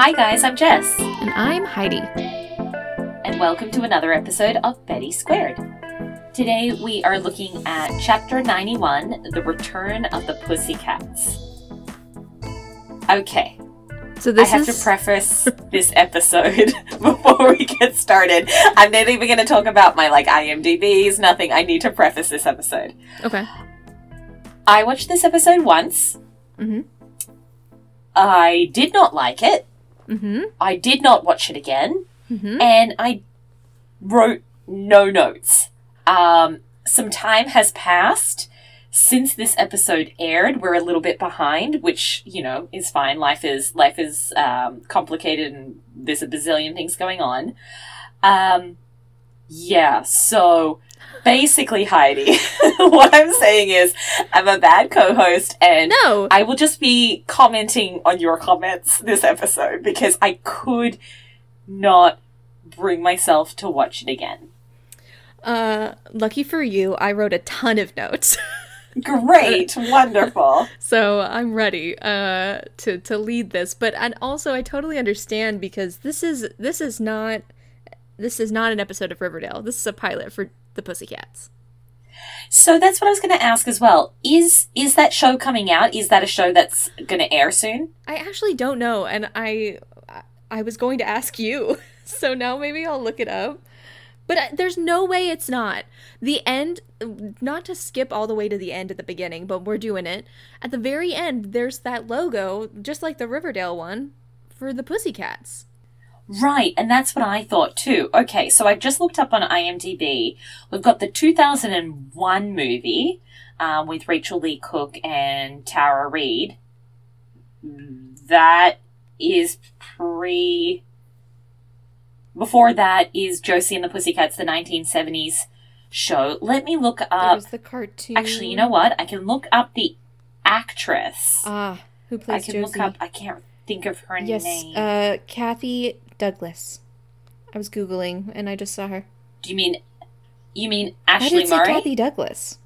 Hi, guys, I'm Jess, And I'm Heidi. and welcome to another episode of Betty Squared. Today we are looking at Chapter 91 The Return of the Pussycats. Okay, So this I have is to preface this episode before we get started. I'm not even going to talk about my like IMDb's, nothing. I need to preface this episode. okay. I watched this episode once. Mm-hmm. I did not like it. Mm-hmm. I did not watch it again. Mm-hmm. and I wrote no notes. Um, some time has passed since this episode aired. We're a little bit behind, which you know is fine. Life is life is um, complicated, and there's a bazillion things going on. Um, yeah, so basically, Heidi, what I'm saying is, I'm a bad co-host, and No. I will just be commenting on your comments this episode because I could not bring myself to watch it again. Uh, lucky for you, I wrote a ton of notes, Great, wonderful. so I'm ready uh to to lead this. But and also, I totally understand because this is this is not this is not an episode of Riverdale. This is a pilot for the Pussycats. So that's what I was going to ask as well. Is is that show coming out? Is that a show that's going to air soon? I actually don't know, and I I was going to ask you, so now maybe I'll look it up. But I- there's no way it's not. The end, not to skip all the way to the end at the beginning, but we're doing it. At the very end, there's that logo, just like the Riverdale one, for the Pussycats. Right, and that's what I thought too. Okay, so I've just looked up on IMDb. We've got the 2001 movie um, with Rachael Leigh Cook and Tara Reid. That is pre. Before that is Josie and the Pussycats, the 1970s show. Let me look up. There's the cartoon. Actually, you know what? I can look up the actress. Ah, who plays I can Josie? look up. I can't think of her yes, name. uh, Kathy Douglas. I was googling and I just saw her. Do you mean you mean Ashleigh Why did it say Kathy Douglas?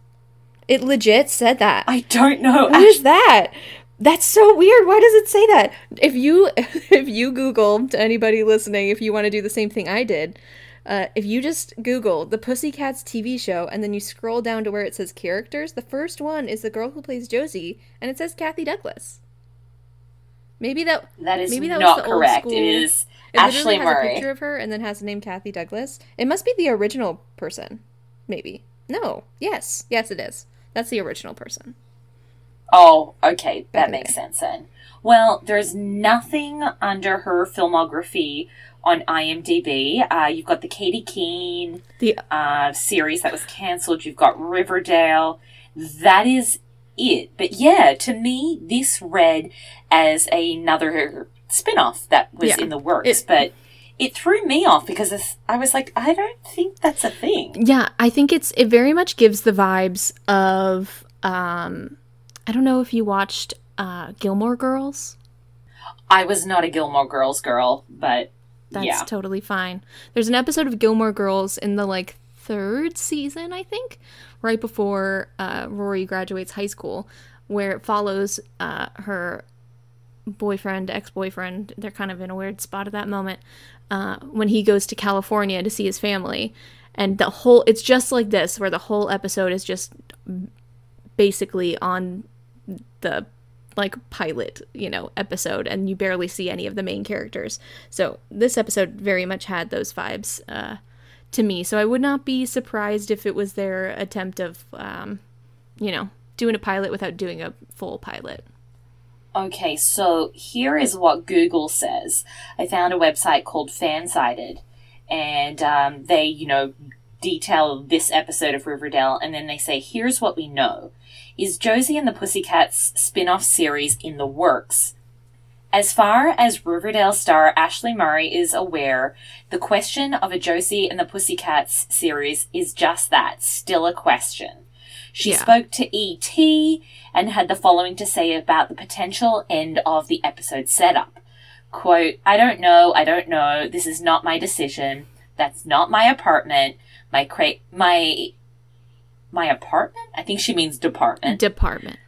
It legit said that. I don't know. What is that? That's so weird. Why does it say that? If you if you Google to anybody listening, if you want to do the same thing I did, uh, if you just Google the Pussycats TV show and then you scroll down to where it says characters, the first one is the girl who plays Josie, and it says Kathy Douglas. Maybe that that is maybe that was not correct. It is it Ashleigh literally has Murray. a picture of her and then has the name Kathy Douglas. It must be the original person. Maybe. No. Yes. Yes, it is. That's the original person. Oh, okay, that Okay. makes sense then. Well, there's nothing under her filmography on IMDb. Uh, you've got the Katy Keene The uh, series that was cancelled. You've got Riverdale. That is it. But yeah, to me, this read as another spin-off that was Yeah. in the works. It- but it threw me off because I was like, I don't think that's a thing. Yeah, I think it's it very much gives the vibes of um I don't know if you watched uh Gilmore Girls. I was not a Gilmore Girls girl, but That's yeah. totally fine. There's an episode of Gilmore Girls in the like third season, I think, right before uh, Rory graduates high school, where it follows uh, her boyfriend, ex boyfriend. They're kind of in a weird spot at that moment uh, when he goes to California to see his family. And the whole, it's just like this, where the whole episode is just basically on the like pilot, you know, episode, and you barely see any of the main characters. So this episode very much had those vibes uh, to me. So I would not be surprised if it was their attempt of, um, you know, doing a pilot without doing a full pilot. Okay, so here is what Google says. I found a website called Fansided, and um, they, you know, detail this episode of Riverdale, and then they say, here's what we know. Is Josie and the Pussycats spin off series in the works? As far as Riverdale star Ashleigh Murray is aware, the question of a Josie and the Pussycats series is just that, still a question. She Yeah. spoke to E.T. and had the following to say about the potential end of the episode setup. Quote, I don't know, I don't know, this is not my decision. That's not my apartment. My cra- my my apartment? I think she means department. Department.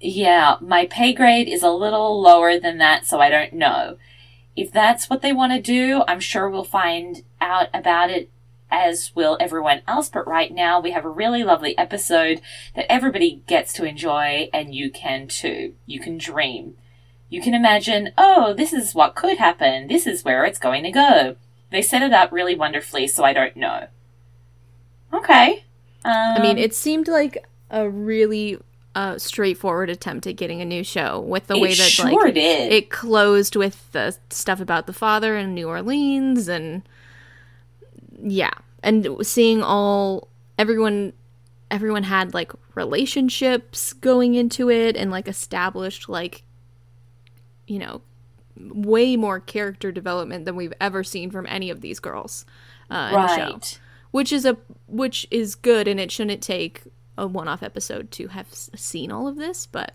Yeah, my pay grade is a little lower than that, so I don't know. if that's what they want to do, I'm sure we'll find out about it as will everyone else. But right now, we have a really lovely episode that everybody gets to enjoy, and you can too. You can dream. You can imagine, oh, this is what could happen. This is where it's going to go. They set it up really wonderfully, so I don't know. Okay. Um, I mean, it seemed like a really uh, straightforward attempt at getting a new show with the way that sure like did. it closed with the stuff about the father in New Orleans and yeah, and seeing all everyone everyone had like relationships going into it and like established like you know way more character development than we've ever seen from any of these girls uh, in the show right. which is a which is good and it shouldn't take a one-off episode to have seen all of this but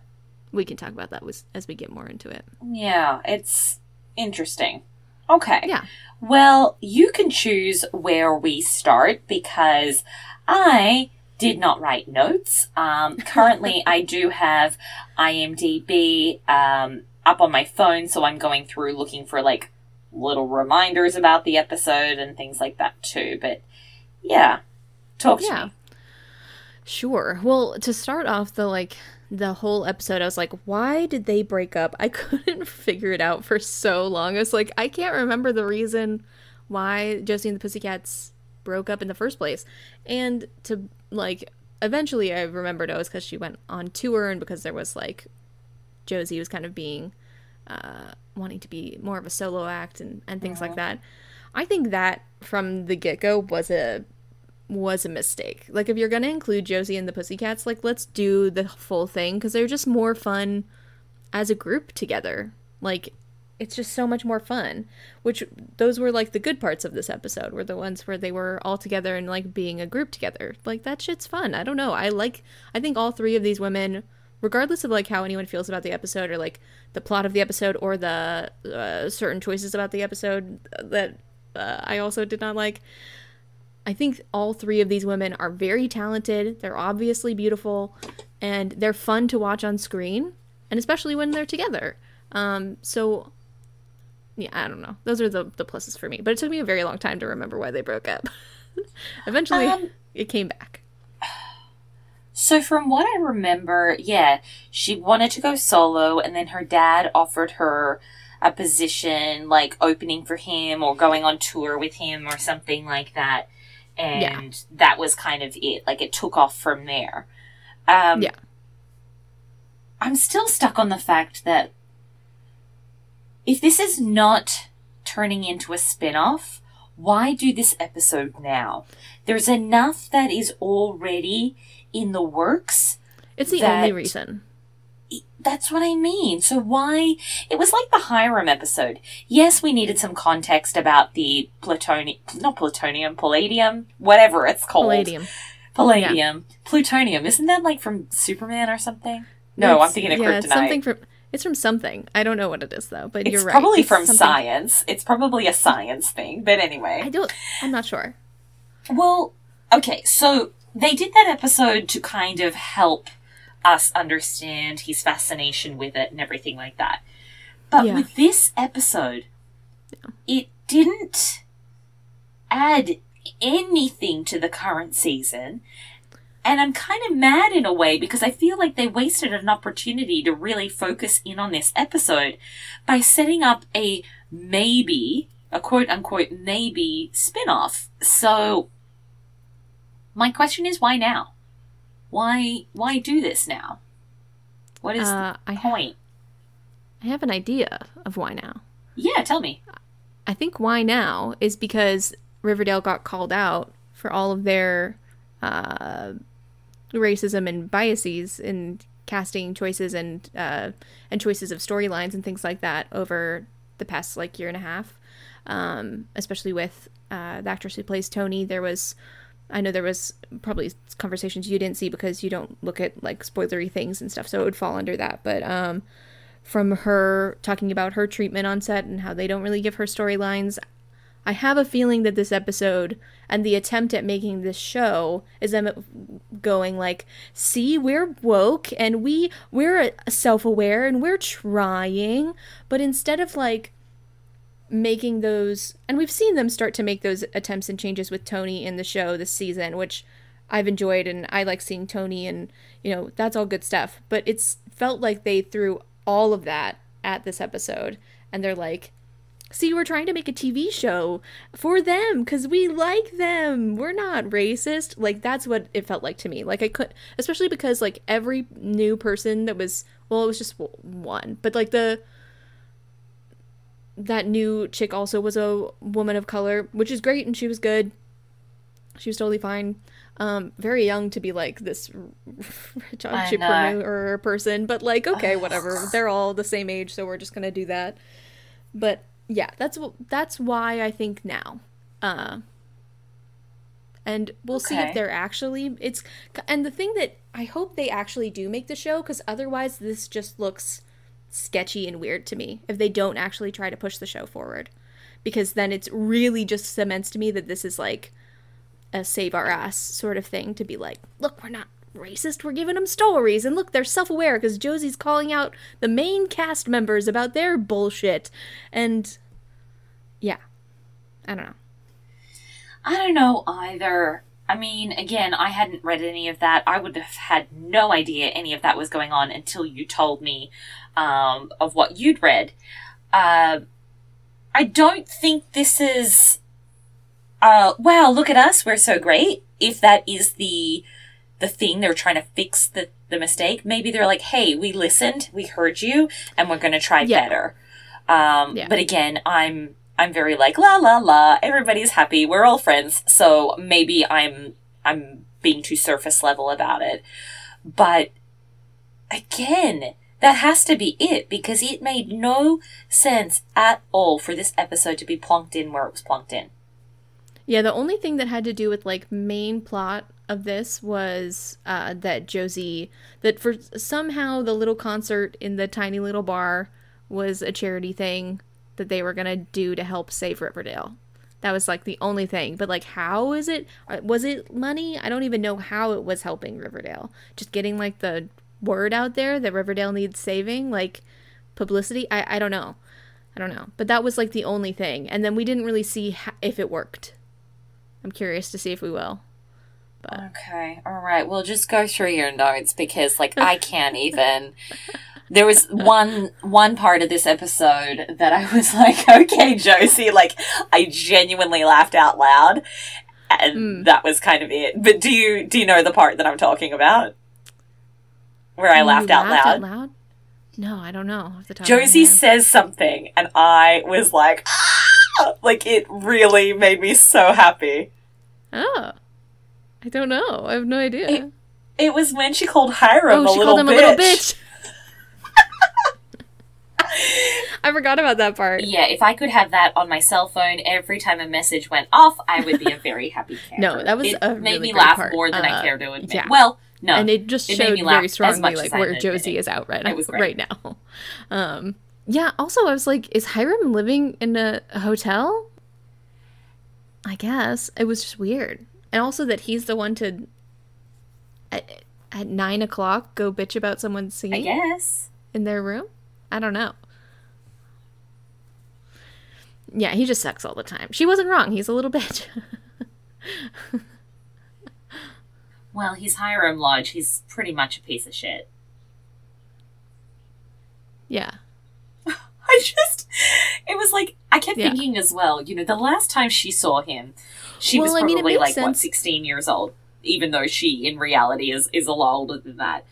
we can talk about that was, as we get more into it Yeah, it's interesting. Okay. Yeah. Well, you can choose where we start because I did not write notes. Um, currently, I do have IMDb um, up on my phone, so I'm going through looking for like little reminders about the episode and things like that too. But yeah, talk to Yeah. me. Sure. Well, to start off the like the whole episode, I was like, why did they break up? I couldn't figure it out for so long. I was like, I can't remember the reason why Josie and the Pussycats broke up in the first place. And to like eventually I remembered it was because she went on tour and because there was like Josie was kind of being uh wanting to be more of a solo act and, and things like that. I think that from the get go was a was a mistake. Like if you're gonna include Josie and the Pussycats, like let's do the full thing because they're just more fun as a group together. Like it's just so much more fun. Which those were like the good parts of this episode were the ones where they were all together and like being a group together. Like that shit's fun. I don't know. I like I think all three of these women regardless of like how anyone feels about the episode or like the plot of the episode or the uh, certain choices about the episode that uh, I also did not like I think all three of these women are very talented. They're obviously beautiful, and they're fun to watch on screen, and especially when they're together. Um, so, yeah, I don't know. Those are the the pluses for me. But it took me a very long time to remember why they broke up. Eventually, Um, it came back. So from what I remember, yeah, she wanted to go solo and then her dad offered her a position like opening for him or going on tour with him or something like that. And Yeah. that was kind of it. Like it took off from there. Um Yeah. I'm still stuck on the fact that if this is not turning into a spin-off, why do this episode now? There's enough that is already in the works. It's the only reason. That's what I mean. So why? It was like the Hiram episode. Yes, we needed some context about the plutonium, not plutonium, palladium, whatever it's called. Palladium. Palladium. Plutonium. Isn't that like from Superman or something? No, I'm thinking of yeah, kryptonite. It's something from. It's from something. I don't know what it is though, but It's you're right. probably It's from something- science. It's probably a science thing. But anyway. I don't. I'm not sure. Well, okay, so they did that episode to kind of help us understand his fascination with it and everything like that. But Yeah. with this episode, it didn't add anything to the current season. And I'm kind of mad in a way because I feel like they wasted an opportunity to really focus in on this episode by setting up a maybe, a quote unquote maybe spin off. So, my question is why now? Why why do this now? What is Uh, the I ha- point? I have an idea of why now. yeah, tell me. I think why now is because Riverdale got called out for all of their uh, racism and biases in casting choices and uh, and choices of storylines and things like that over the past like year and a half. Um, especially with uh, the actress who plays Toni, there was I know there was probably conversations you didn't see because you don't look at like spoilery things and stuff, so it would fall under that. But um, from her talking about her treatment on set and how they don't really give her storylines. I have a feeling that this episode and the attempt at making this show is them going like, "See, we're woke and we we're self-aware and we're trying," but instead of like making those and we've seen them start to make those attempts and changes with Toni in the show this season, which I've enjoyed and I like seeing Toni and you know, that's all good stuff. But it's felt like they threw all of that at this episode and they're like See, we're trying to make a TV show for them because we like them. We're not racist. Like that's what it felt like to me. Like I could, especially because like every new person that was, well, it was just one, but like the that new chick also was a woman of color, which is great, and she was good. She was totally fine. Um, very young to be like this rich entrepreneur person, but like okay, whatever. They're all the same age, so we're just gonna do that. But yeah, that's that's why I think now. Uh, and we'll okay. see if they're actually it's and the thing that I hope they actually do make the show because otherwise this just looks sketchy and weird to me if they don't actually try to push the show forward. Because then it's really just cements to me that this is like a save our ass sort of thing to be like, look, we're not racist, we're giving them stories. And look, they're self aware because Josie's calling out the main cast members about their bullshit. And yeah, I don't know. I don't know either. I mean, again, I hadn't read any of that. I would have had no idea any of that was going on until you told me um, of what you'd read. Uh, I don't think this is. Uh, wow, look at us, we're so great. If that is the the thing they're trying to fix the the mistake, maybe they're like, "Hey, we listened, we heard you, and we're going to try yeah. better." Um, yeah. But again, I'm I'm very like la la la. Everybody's happy. We're all friends. So maybe I'm I'm being too surface level about it. But again, that has to be it because it made no sense at all for this episode to be plunked in where it was plunked in. Yeah, the only thing that had to do with like main plot of this was uh, that Josie that for somehow the little concert in the tiny little bar was a charity thing that they were going to do to help save Riverdale. That was like the only thing. But like, how is it? Uh, was it money? I don't even know how it was helping Riverdale. Just getting like the word out there that Riverdale needs saving, like publicity. I, I don't know. I don't know. But that was like the only thing. And then we didn't really see if it worked. I'm curious to see if we will. But. Okay. All right. We'll just go through your notes because like I can't even there was one one part of this episode that I was like, okay, Josie, like I genuinely laughed out loud, and mm. that was kind of it. But do you do you know the part that I'm talking about, where I laughed, out, laughed loud? out loud? No, I don't know. Josie says something, and I was like, ah! like it really made me so happy. Oh, I don't know. I have no idea. It, it was when she called Hiram oh, a, little bitch. a little bitch. I forgot about that part. Yeah, if I could have that on my cell phone every time a message went off, I would be a very happy camper. no, that was it a made really me laugh part. more than uh, I care to admit. Yeah. Well, no, and it just it showed very strongly like where Josie is out right now. Right now. Um, yeah. Also, I was like, is Hiram living in a hotel? I guess it was just weird, and also that he's the one to at, at nine o'clock go bitch about someone singing. I guess in their room. I don't know. Yeah, he just sucks all the time. She wasn't wrong. He's a little bitch. well, he's Hiram Lodge. He's pretty much a piece of shit. Yeah. I just, it was like, I kept yeah. thinking as well, you know, the last time she saw him, she well, was probably I mean, like, sense. what, 16 years old, even though she, in reality, is, is a lot older than that.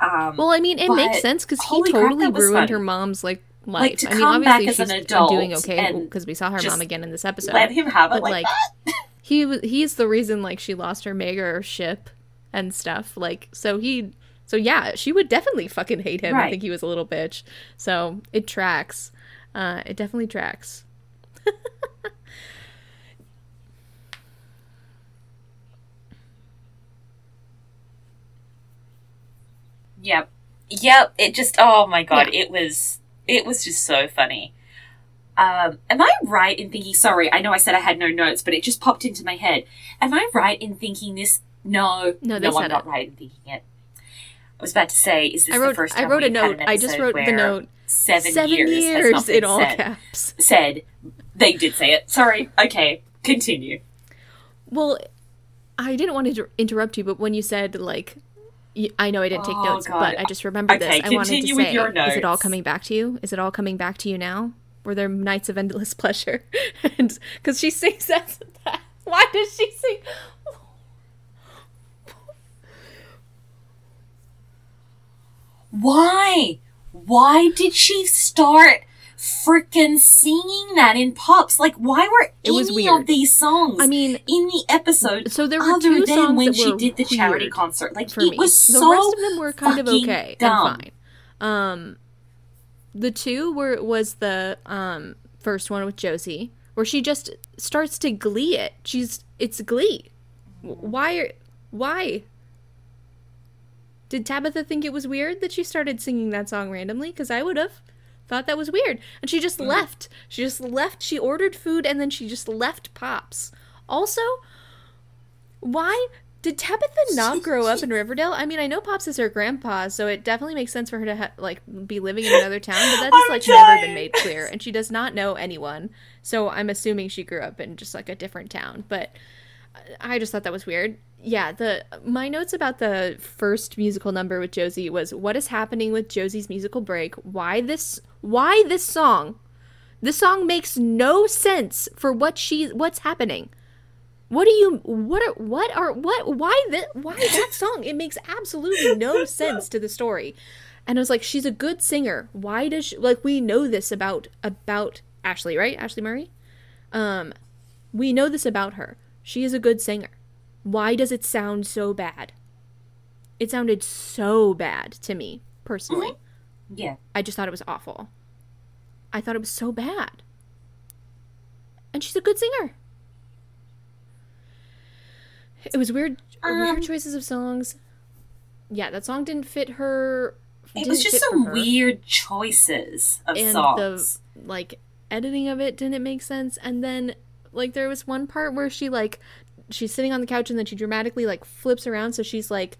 Um, well, I mean, it makes sense because he totally crap, ruined her mom's like life. Like, to I mean, come obviously back she's adult doing okay because we saw her mom again in this episode. Let him have it but, like, like he was he's the reason like she lost her Megger ship and stuff. Like so he so yeah, she would definitely fucking hate him. Right. I think he was a little bitch. So it tracks. Uh, it definitely tracks. yep. Yep. It just oh my god, yeah. it was it was just so funny. Um, am I right in thinking? Sorry, I know I said I had no notes, but it just popped into my head. Am I right in thinking this? No, no, no I'm not right in thinking it. I was about to say, is this I wrote, the first time I wrote a note. I just wrote the note. seven, Seven years, years in all said. caps. Said they did say it. Sorry. Okay, continue. Well, I didn't want to inter- interrupt you, but when you said like, I know I didn't take Oh, notes, God. but I just remember Okay, this. I wanted to say, is it all coming back to you? Is it all coming back to you now? Were there nights of endless pleasure? and because she sings that, that, why does she sing? Why? Why did she start freaking singing that in pops? Like, why were It any weird. of these songs I mean, in the episode so there were other two than songs when that she were did the charity concert? Like, for it me. was the so rest of them were kind of okay dumb. and fine. Um, the two were was the um first one with Josie, where she just starts to glee it. She's it's glee. Why? are- Why? Did Tabitha think it was weird that she started singing that song randomly? Because I would have thought that was weird. And she just mm-hmm. left. She just left. She ordered food and then she just left Pops. Also, why did Tabitha not grow up in Riverdale? I mean, I know Pops is her grandpa, so it definitely makes sense for her to ha- like be living in another town. But that has I'm like never been made clear, and she does not know anyone. So I'm assuming she grew up in just like a different town. But I just thought that was weird. Yeah, the my notes about the first musical number with Josie was what is happening with Josie's musical break? Why this why this song? This song makes no sense for what she what's happening. What do you what are what are what why that why that song? It makes absolutely no sense to the story. And I was like, she's a good singer. Why does she like we know this about about Ashleigh, right? Ashleigh Murray? Um we know this about her. She is a good singer. Why does it sound so bad? It sounded so bad to me, personally. Yeah. I just thought it was awful. I thought it was so bad. And she's a good singer. It was weird. weird Um, choices of songs. Yeah, that song didn't fit her. It was just some weird choices of and songs. the like editing of it didn't make sense and then like there was one part where she like she's sitting on the couch and then she dramatically like flips around so she's like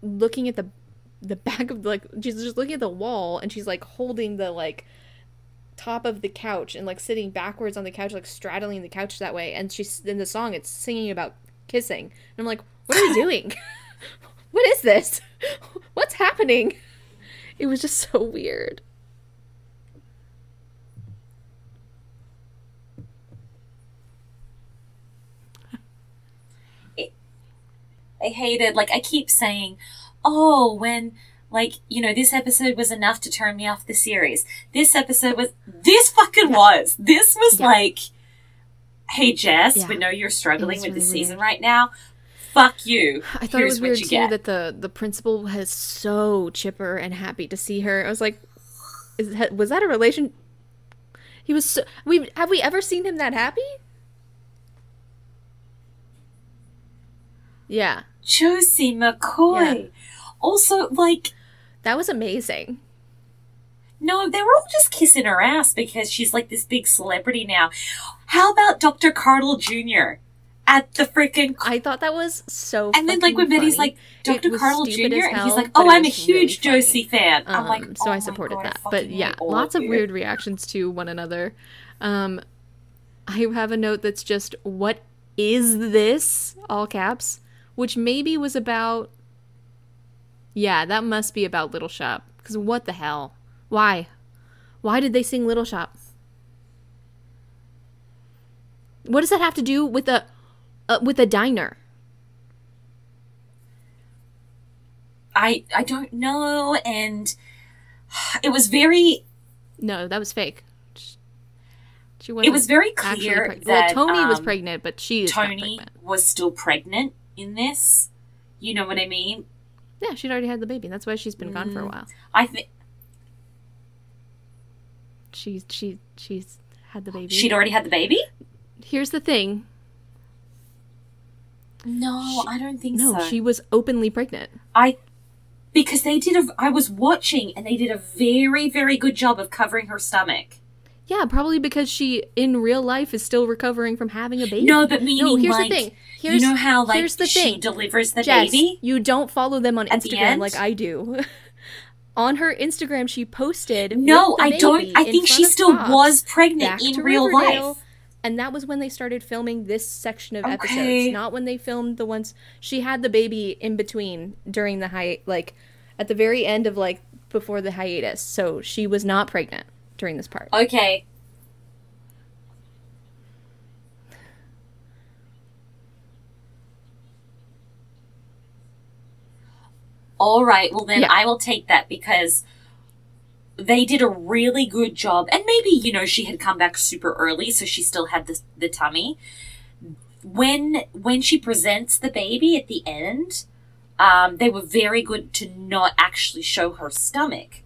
looking at the the back of like she's just looking at the wall and she's like holding the like top of the couch and like sitting backwards on the couch like straddling the couch that way and she's in the song it's singing about kissing. And i'm like what are you doing? What is this? What's happening? It was just so weird. I hated like I keep saying, "Oh, when like, you know, this episode was enough to turn me off the series. This episode was this fucking was. This was Yeah. like Hey Jess, Yeah. we know you're struggling with the season weird. right now. Fuck you. I thought Here's it was weird too get. that the the principal was so chipper and happy to see her. I was like, is was that a relation? He was. So, we have we ever seen him that happy? Yeah, Josie McCoy. Also, like, that was amazing. no, they were all just kissing her ass because she's like this big celebrity now. How about Dr. Curdle Jr. at the freaking I thought that was so. And then, like, when fucking Betty's like, Dr. Curdle Jr., as and he's like, oh, I'm a was really huge. Josie fan. I'm like, Um, so oh I supported God, I that. But yeah, lots of you. weird reactions to one another. Um, I have a note that's just what is this all caps, which maybe was about. Yeah, that must be about Little Shop. Because what the hell? Why? Why did they sing Little Shop? What does that have to do with a uh, with a diner? I, I don't know, and it was very No, that was fake. She wasn't. it was very clear preg- that well, Toni was um, pregnant, but she is not Toni was still pregnant in this. You know what I mean? Yeah, she'd already had the baby. That's why she's been gone for a Mm. while. I think She she she's had the baby. she'd already had the baby. Here's the thing. No, I don't think No, so. No, she was openly pregnant. I because they did a. I was watching, and they did a very, very good job of covering her stomach. Yeah, probably because she in real life is still recovering from having a baby. No, but meaning no, here's like the thing. Here's you know how like here's the she thing. delivers the Jess, baby. you don't follow them on At Instagram end? like I do. on her Instagram, she posted. No, the I don't. I think she still Fox was pregnant in real Riverdale, life. And that was when they started filming this section of Okay. episodes, not when they filmed the ones she had the baby in between during the hi like at the very end of like before the hiatus. So she was not pregnant during this part. Okay. All right. Well, then Yeah. I will take that because they did a really good job. And maybe, you know, she had come back super early, so she still had the, the tummy. When when she presents the baby at the end, um, they were very good to not actually show her stomach.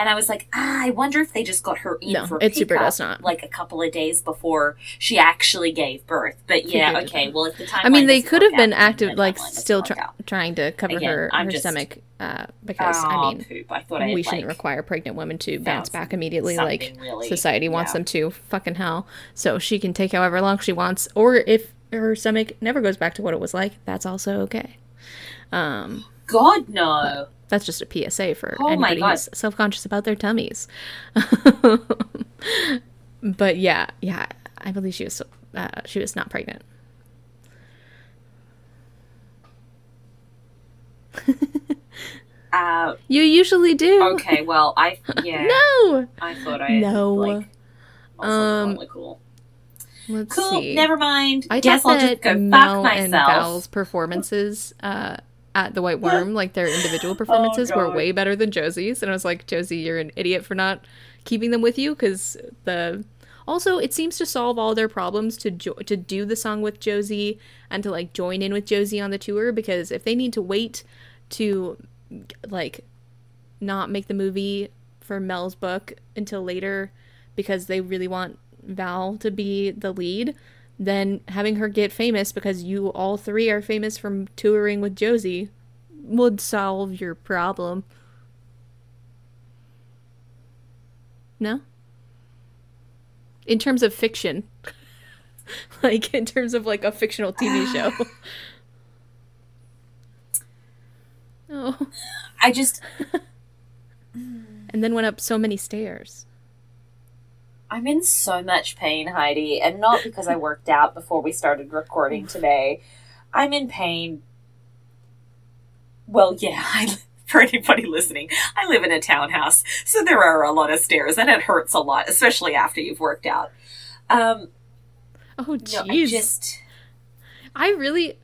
And I was like, ah, I wonder if they just got her in No, for it super does not. like a couple of days before she actually gave birth. But yeah, okay. Well, if the time I mean, they could have been active, like still trying to cover Again, her I'm her just- stomach uh, because I mean poop. I thought I we shouldn't like, require pregnant women to bounce back immediately like really- society wants yeah. them to. Fucking hell. So she can take however long she wants, or if her stomach never goes back to what it was like, that's also okay. Um, God no. That's just a PSA for Oh anybody who's self conscious about their tummies. but yeah, yeah, I believe she was uh, she was not pregnant. Uh, You usually do. okay. Well, I yeah. No. I thought I No. like. Um, cool. Let's Cool. see. Never mind. I Guess I'll just go Mel fuck and myself. Val's performances uh, at the White Worm, like their individual performances, were Oh, God. way better than Josie's. And I was like, Josie, you're an idiot for not keeping them with you because the. Also, it seems to solve all their problems to jo- to do the song with Josie and to like join in with Josie on the tour because if they need to wait to like not make the movie for Mel's book until later because they really want Val to be the lead, then having her get famous because you all three are famous from touring with Josie would solve your problem. No? In terms of fiction. like in terms of like a fictional TV show. oh. I just And then went up so many stairs. I'm in so much pain, Heidi, and not because I worked out before we started recording today. I'm in pain. Well, yeah, I, for anybody listening, I live in a townhouse, so there are a lot of stairs, and it hurts a lot, especially after you've worked out. Um, Oh no, I just I really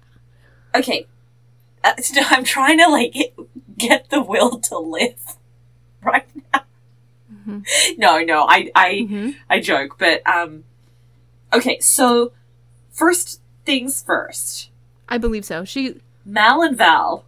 okay. Uh, I'm trying to like get the will to live right now. No, no, I, I, Mhm. I joke, but um, okay. So, first things first. I believe so. She Mal and Val.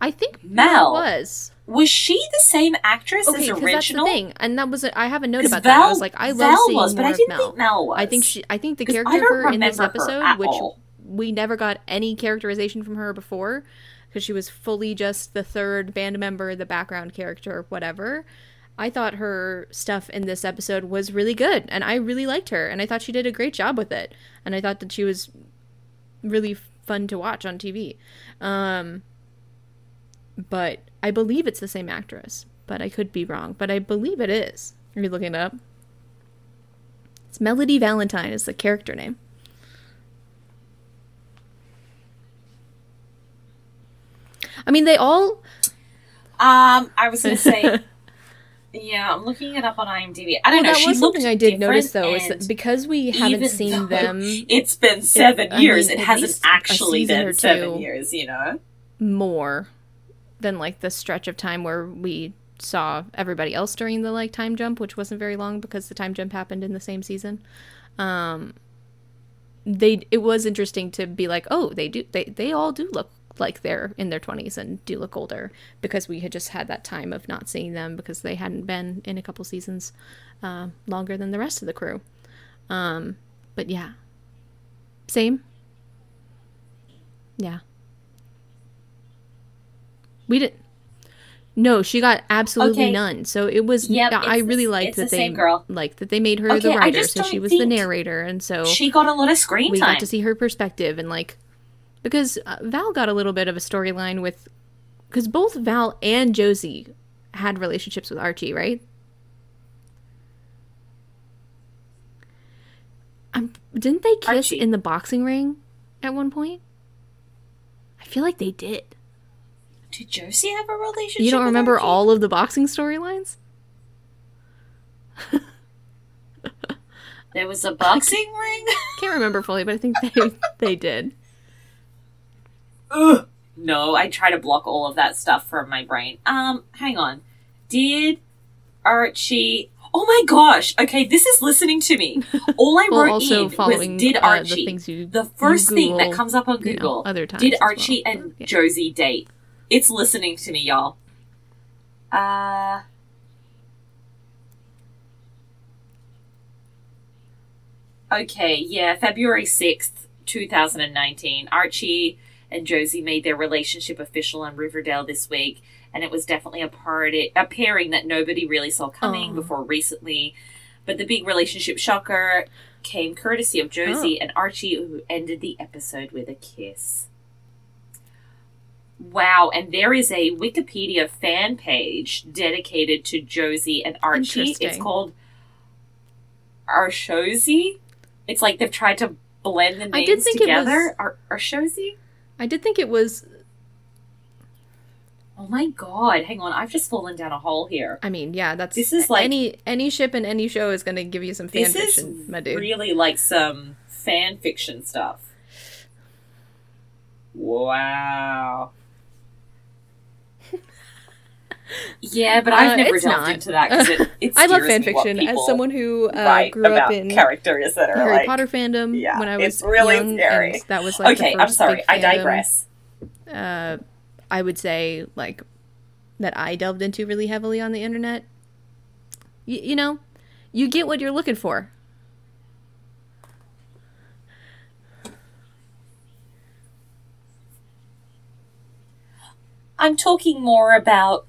I think Mel. was. Was she the same actress Okay, as original? that's the thing, and that was a, I have a note about that. I was like, I love Val seeing was, but I didn't think Mel was. I think she. I think the character in this episode, which all. we never got any characterization from her before, because she was fully just the third band member, the background character, whatever. I thought her stuff in this episode was really good, and I really liked her, and I thought she did a great job with it, and I thought that she was really fun to watch on TV. Um, but I believe it's the same actress, but I could be wrong. But I believe it is. Are you looking it up? It's Melody Valentine is the character name. I mean, they all. Um, I was gonna say. yeah, I'm looking it up on IMDb. I don't Well, know. that was something I did notice though, is that because we haven't seen them It's been seven I years. mean, it hasn't actually been seven years. You know. more than like the stretch of time where we saw everybody else during the like time jump, which wasn't very long because the time jump happened in the same season. Um, they it was interesting to be like, oh, they do they they all do look like they're in their 20s and do look older because we had just had that time of not seeing them because they hadn't been in a couple seasons uh, longer than the rest of the crew. Um, but yeah, same. Yeah. We didn't. No, she got absolutely Okay. none. So it was. Yep, I it's the- really liked it's the that they girl. like that they made her Okay, the writer, so she was the narrator, and so She got a lot of screen we time. got to see her perspective and like because uh, Val got a little bit of a storyline with because both Val and Josie had relationships with Archie, right? Um, didn't they kiss Archie. in the boxing ring at one point? I feel like they did. Did Josie have a relationship? You don't remember Archie? all of the boxing storylines? There was a boxing ring. Can't remember fully, but I think they they did. Ugh. No, I try to block all of that stuff from my brain. Um, hang on. Did Archie? Oh my gosh! Okay, this is listening to me. All I Well, wrote in was did uh, the Archie. things you the first you thing that comes up on you know, Google. other times did Archie well. and Yeah. Josie date? It's listening to me, y'all. Uh. Okay, yeah, February 6th, 2019. Archie and Josie made their relationship official on Riverdale this week, and it was definitely a party, a pairing that nobody really saw coming Aw. before recently. But the big relationship shocker came courtesy of Josie and Archie, who ended the episode with a kiss. Wow, and there is a Wikipedia fan page dedicated to Josie and Archie. It's called Arshozi. It's like they've tried to blend the names I did think it was- together. Ar- Arshozi? I did think it was. Oh my god, hang on, I've just fallen down a hole here. I mean, yeah, that's This is like- any any ship and any show is going to give you some fan This is fiction, my dude. really like some fan fiction stuff. Wow. Yeah, but I've Uh, never delved not. into that because it, it I love fan fiction as someone who uh, grew up about in characters that are Harry like. Potter fandom yeah, when I was it's really young, scary. that was like okay, the I'm sorry, I fandom, digress. Uh, I would say like that I delved into really heavily on the internet. Y- you know, you get what you're looking for. I'm talking more about,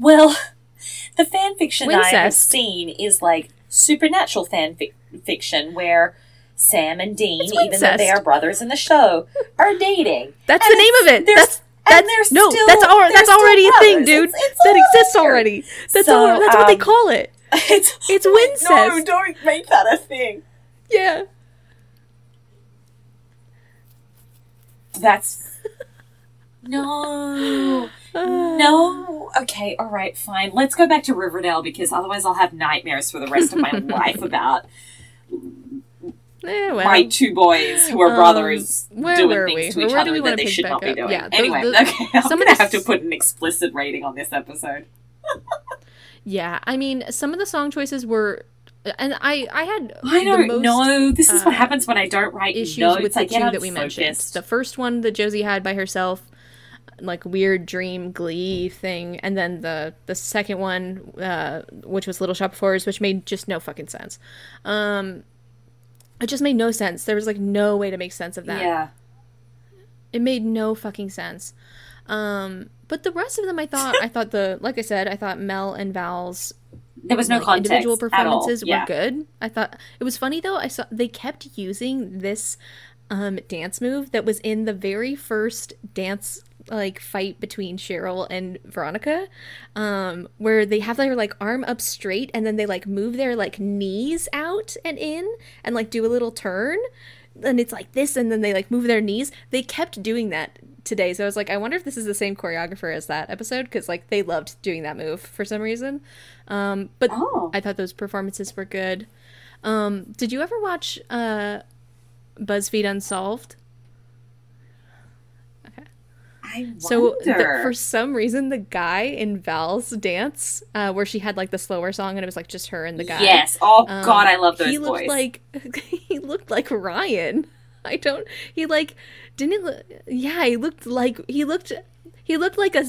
well, the fan fiction I have seen is like supernatural fan fic- fiction where Sam and Dean, even though they are brothers in the show, are dating. That's And the name of it. That's and that's they're no, still- that's al- they're that's already a thing, dude. It's- it's that exists weird. already. That's So, all. That's what they um, call it. it's It's No, don't make that a thing. Yeah. That's no. No. Okay, all right, fine. Let's go back to Riverdale because otherwise I'll have nightmares for the rest of my life about Eh, well. my two boys who are Um, brothers where doing things we? to each other that they should not be up? doing. Yeah, anyway, the- okay, I'm some gonna have to put an explicit rating on this episode. Yeah, I mean, some of the song choices were, and I I had I don't most know. This is what uh, happens when I don't write issues notes. with the two that we mentioned. The first one that Josie had by herself, like weird dream glee thing, and then the the second one, uh, which was Little Shop of Horrors, which made just no fucking sense. Um, it just made no sense. There was like no way to make sense of that. Yeah. It made no fucking sense. Um, but the rest of them, I thought, I thought the, like I said, I thought Mel and Val's There was no like, context individual performances Yeah. were good. I thought it was funny though. I saw they kept using this um, dance move that was in the very first dance like fight between Cheryl and Veronica, um, where they have their like arm up straight and then they like move their like knees out and in and like do a little turn. And it's like this, and then they like move their knees. They kept doing that today, so I was like, I wonder if this is the same choreographer as that episode because like they loved doing that move for some reason. Um, but Oh. I thought those performances were good. Um, did you ever watch uh, BuzzFeed Unsolved? So the, for some reason, the guy in Val's dance, uh, where she had like the slower song, and it was like just her and the guy. yes. Oh um, God, I love those He looked boys. like he looked like Ryan. I don't. He like didn't. Look, yeah, he looked like he looked. He looked like a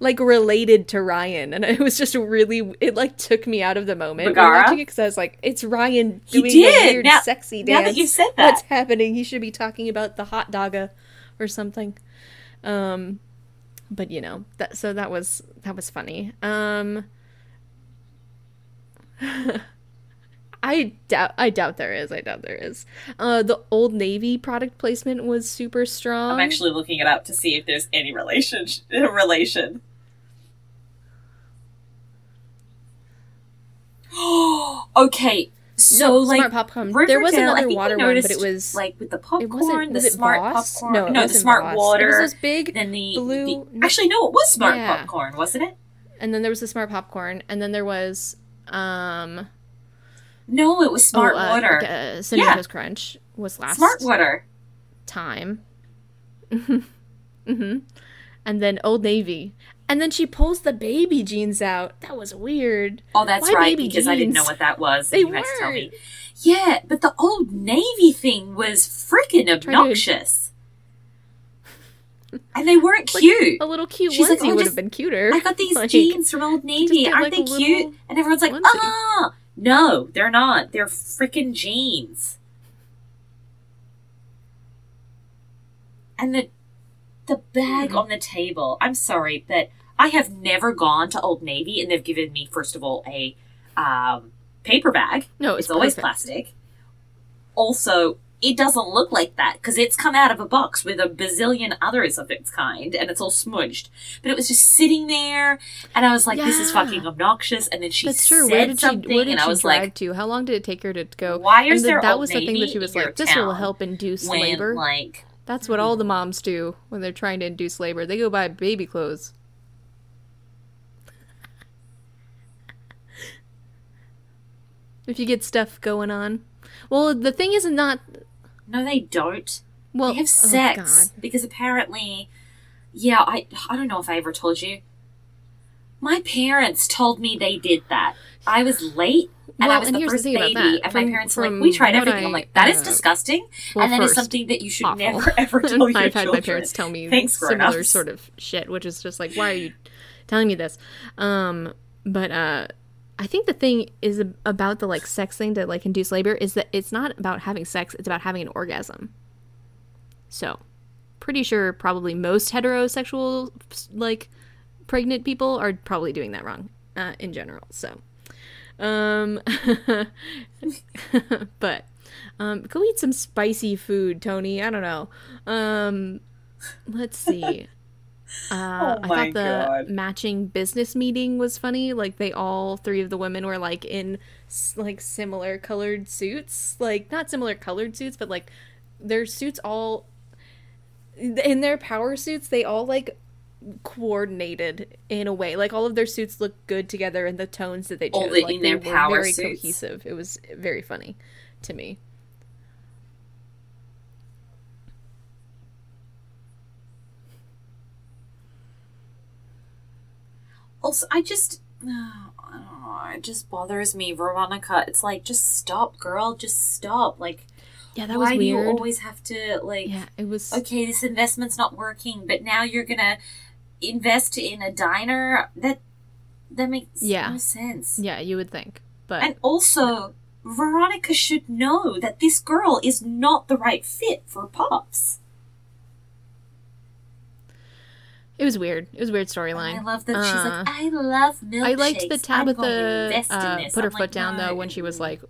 like related to Ryan, and it was just really. It like took me out of the moment watching it because I was like, it's Ryan He doing did! a weird Now- sexy now dance. that you said that. what's happening? He should be talking about the hot dogga or something. Um, but you know that. So that was that was funny. Um. I doubt I doubt there is. I doubt there is. Uh the Old Navy product placement was super strong. I'm actually looking it up to see if there's any relation relation. okay, so No, like Smart Popcorn. There was Riverdale, another water one, but it was like with the popcorn. it wasn't the was it smart Voss? popcorn, No, no, the smart Voss. water, It was those big then the, blue. the actually no, it was smart Yeah. popcorn, wasn't it? and then there was the smart popcorn, and then there was um No, it was smart oh, uh, water. Uh, Cinnamon Yeah. Toast Crunch was last smart water. time. mm-hmm. And then Old Navy. And then she pulls the baby jeans out. That was weird. Oh, that's Why right, baby because I didn't know what that was. They you had to tell me. weren't. Yeah, but the old navy thing was freaking to- obnoxious. and they weren't Like, cute. A little cute She's like, "Oh, would have been cuter. I got these Like, jeans from Old Navy. Aren't like, they cute? And everyone's like, onesie. ah, no, they're not. They're freaking jeans. And the the bag Hmm. on the table. I'm sorry, but I have never gone to Old Navy and they've given me first of all a um, paper bag. No, It's, it's, always plastic. Also, it doesn't look like that because it's come out of a box with a bazillion others of its kind and it's all smudged. But it was just sitting there and I was like, this is fucking obnoxious. And then she That's true. said Where did she? something Where did and she I was drive like, to? How long did it take her to go? why is and there that was the thing that she was like, "This will help induce labor." like, That's what all the moms do when they're trying to induce labor. They go buy baby clothes. if you get stuff going on. Well, the thing is not. no, they don't. Well, they have oh, sex God. because apparently, yeah, I I don't know if I ever told you. My parents told me they did that. I was late, and I was and the here's the first thing about baby, that. and my parents were like, "We tried everything." I, I'm like, "That is uh, disgusting," well, and that is first, something that you should awful. never ever tell your I've had children. my parents tell me Thanks, similar sort of shit, which is just like, why are you telling me this? Um, but uh, I think the thing is about the like sex thing to like induce labor is that it's not about having sex; it's about having an orgasm. So, pretty sure probably most heterosexual like pregnant people are probably doing that wrong uh, in general. So, um, but um, go eat some spicy food, Toni. I don't know. Um, let's see. Uh, I Oh my thought the God. matching business meeting was funny. Like they all three of the women were like in like similar colored suits, like not similar colored suits, but like their suits all in their power suits. They all like coordinated in a way. Like all of their suits look good together, and the tones that they chose, like in they their were power very suits. cohesive. It was very funny to me. Also, I just, uh, I don't know, it just bothers me, Veronica. It's like, just stop, girl. Just stop. Like, Yeah, that was why do you always have to like? yeah, it was. okay, this investment's not working, but now you're gonna invest in a diner. That that makes Yeah. no sense. Yeah, you would think, but And also, Veronica should know that this girl is not the right fit for Pops. it was weird. It was a weird storyline. I love that she's Uh, like, I love milkshakes. I liked the Tabitha uh, put her I'm foot like, down though when she was like,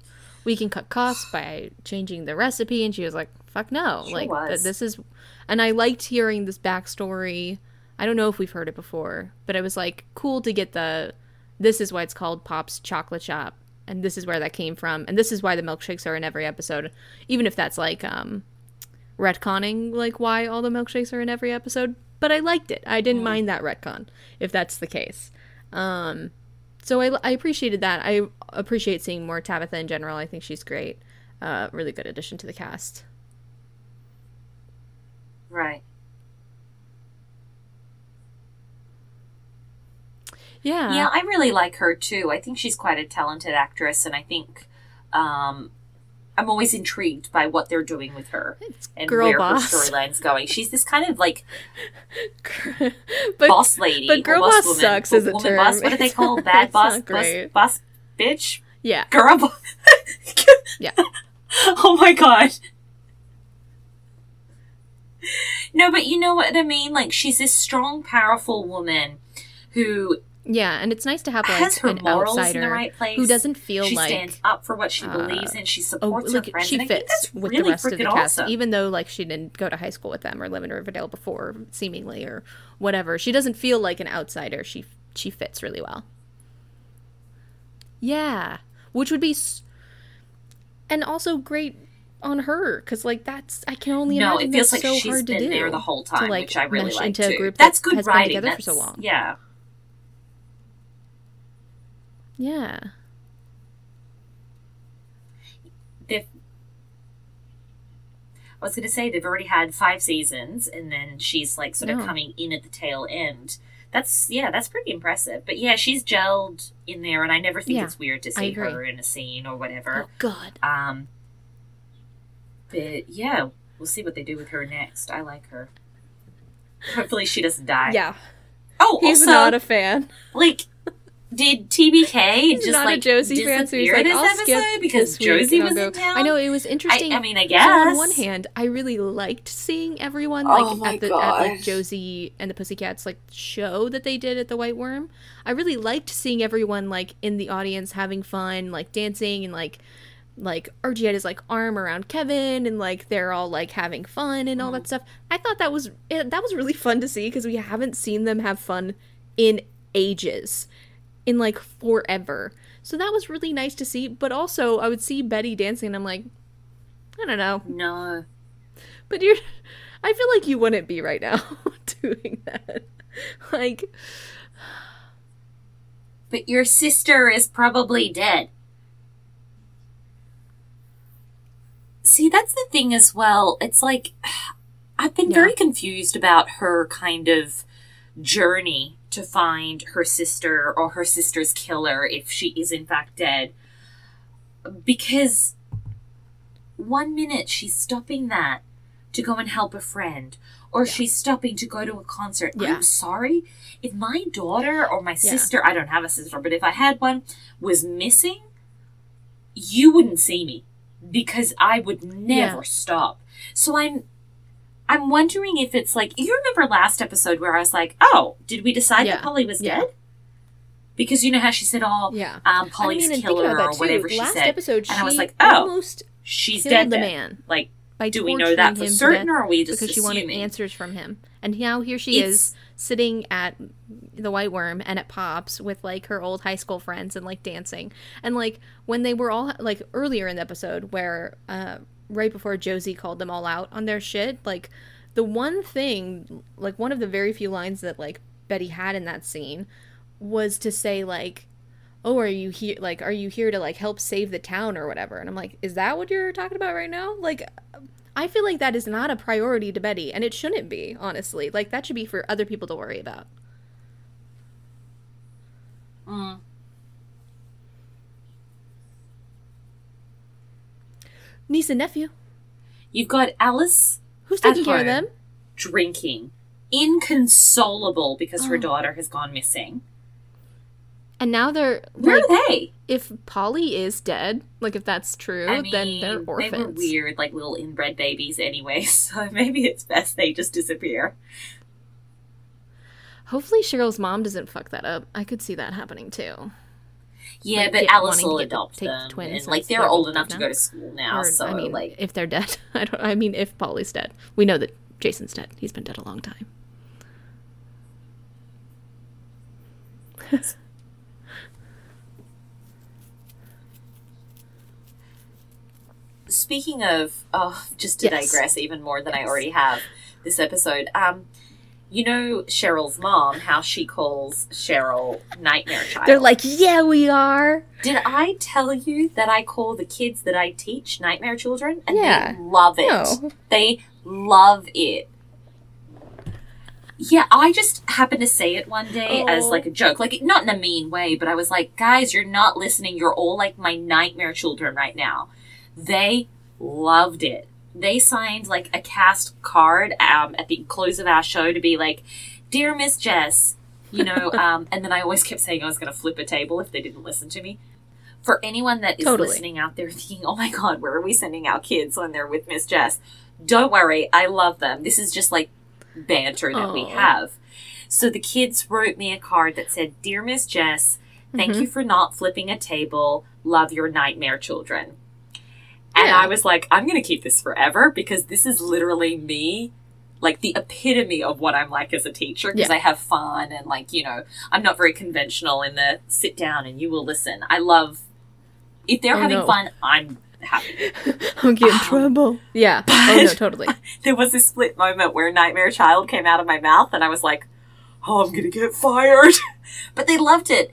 "We can cut costs by changing the recipe," and she was like, "Fuck no!" Sure like th- this is, and I liked hearing this backstory. I don't know if we've heard it before, but it was like cool to get the. This is why it's called Pop's Chocolate Shop, and this is where that came from, and this is why the milkshakes are in every episode, even if that's like um, retconning like why all the milkshakes are in every episode. But I liked it. I didn't mind that retcon, if that's the case. Um, so I, I appreciated that. I appreciate seeing more Tabitha in general. I think she's great. Uh, really good addition to the cast. Right. Yeah. Yeah, I really like her too. I think she's quite a talented actress, and I think um, I'm always intrigued by what they're doing with her It's and girl where boss. her storyline's going. She's this kind of like but boss lady, but girl boss boss woman, sucks as a woman term. Boss. What do they call bad boss? Boss, boss, bitch, yeah. girl. Bo- Yeah. oh my god. No, but you know what I mean? Like, she's this strong, powerful woman who Yeah, and it's nice to have has like her an morals outsider in the right place. who doesn't feel she like she stands up for what she uh, believes in. She oh, supports like her friends. she fits with really the rest of the cast, awesome. even though like she didn't go to high school with them or live in Riverdale before, seemingly or whatever. She doesn't feel like an outsider. She she fits really well. Yeah, which would be, s- and also great on her because like that's I can only no, imagine it feels that's like so she's hard to been do there the whole to, time, like, which I really mesh like into a group That's that good has been writing. together for so long. Yeah. Yeah, They've, I was going to say they've already had five seasons, and then she's like sort of coming in at the tail end. That's yeah, that's pretty impressive. But yeah, she's gelled in there, and I never think Yeah, it's weird to see her in a scene or whatever. oh god, Um, but yeah, we'll see what they do with her next. I like her. Hopefully, she doesn't die. yeah. Oh, He's also, not a fan. like, did TBK just not like a Josie fan, so he's like, this I'll episode skip because Josie was in town? I know it was interesting. I, I mean, I So guess. on one hand, I really liked seeing everyone like Oh at the at like. Josie and the Pussycats like show that they did at the White Worm. I really liked seeing everyone like in the audience having fun, like dancing and like like Archie had his like arm around Kevin and like they're all like having fun and all Mm-hmm. that stuff. I thought that was it, that was really fun to see because we haven't seen them have fun in ages, in like forever. So that was really nice to see. But also, I would see Betty dancing and I'm like, I don't know. no. But you're. I feel like you wouldn't be right now doing that. Like, But your sister is probably dead. See, that's the thing as well. It's like, I've been Yeah. very confused about her kind of journey to find her sister or her sister's killer if she is in fact dead. Because one minute she's stopping that to go and help a friend, or she's stopping to go to a concert. Yeah. I'm sorry. If my daughter or my sister, I don't have a sister, but if I had one, was missing, you wouldn't see me because I would never Yeah. stop. So I'm I'm wondering if it's like you remember last episode where I was like, "Oh, did we decide Yeah. that Polly was Yeah. dead?" Because you know how she said, "Oh, yeah. um, I Polly's mean, and thinking killer or whatever too, she last said," episode, and I was like, "Oh, almost she's dead." the man. Like, do we know that for certain, or are we just because she wanted answers from him? And now here she It's- is sitting at the White Worm and at Pops with like her old high school friends and like dancing. And like when they were all like earlier in the episode where uh right before Josie called them all out on their shit, like the one thing like one of the very few lines that like Betty had in that scene was to say like oh are you here like are you here to like help save the town or whatever? And i'm like is that what you're talking about right now? Like i feel like that is not a priority to betty and it shouldn't be honestly. Like that should be for other people to worry about. Mm. Niece and nephew You've got Alice who's taking care of them drinking, inconsolable because her Oh. daughter has gone missing. and now they're Where like are they? if polly is dead like if that's true I mean, then they're orphans. they were weird, like little inbred babies anyway. So maybe it's best they just disappear. hopefully cheryl's mom doesn't fuck that up i could see that happening too Yeah, Like, but Alice will the- adopt take them, twins and like they're old enough to go to school now. or so i mean like, if they're dead i don't i mean if polly's dead we know that jason's dead he's been dead a long time speaking of, oh, just to Yes. digress even more than I already have this episode. Um, you know Cheryl's mom, how she calls Cheryl Nightmare Child. They're like, yeah, we are. Did I tell you that I call the kids that I teach nightmare children? And Yeah. they love it. No. They love it. Yeah, I just happened to say it one day as Oh. like a joke, like not in a mean way, but I was like, guys, you're not listening. You're all like my nightmare children right now. They loved it. They signed like a cast card um, at the close of our show to be like, "Dear Miss Jess," you know. um, and then I always kept saying I was going to flip a table if they didn't listen to me. For anyone that is Totally. listening out there thinking, "Oh my God, where are we sending our kids when they're with Miss Jess?" Don't worry, I love them. This is just like banter that we have. So the kids wrote me a card that said, Dear Miss Jess, thank you for not flipping a table. Love your nightmare children. And Yeah. I was like, I'm going to keep this forever because this is literally me, like the epitome of what I'm like as a teacher because Yeah. I have fun and, like, you know, I'm not very conventional in the sit down and you will listen. I love, if they're Oh, having no. fun, I'm happy. I'm getting um, trouble. Yeah. Oh no, totally. there was this split moment where Nightmare Child came out of my mouth, and I was like, "Oh, I'm gonna get fired." but they loved it,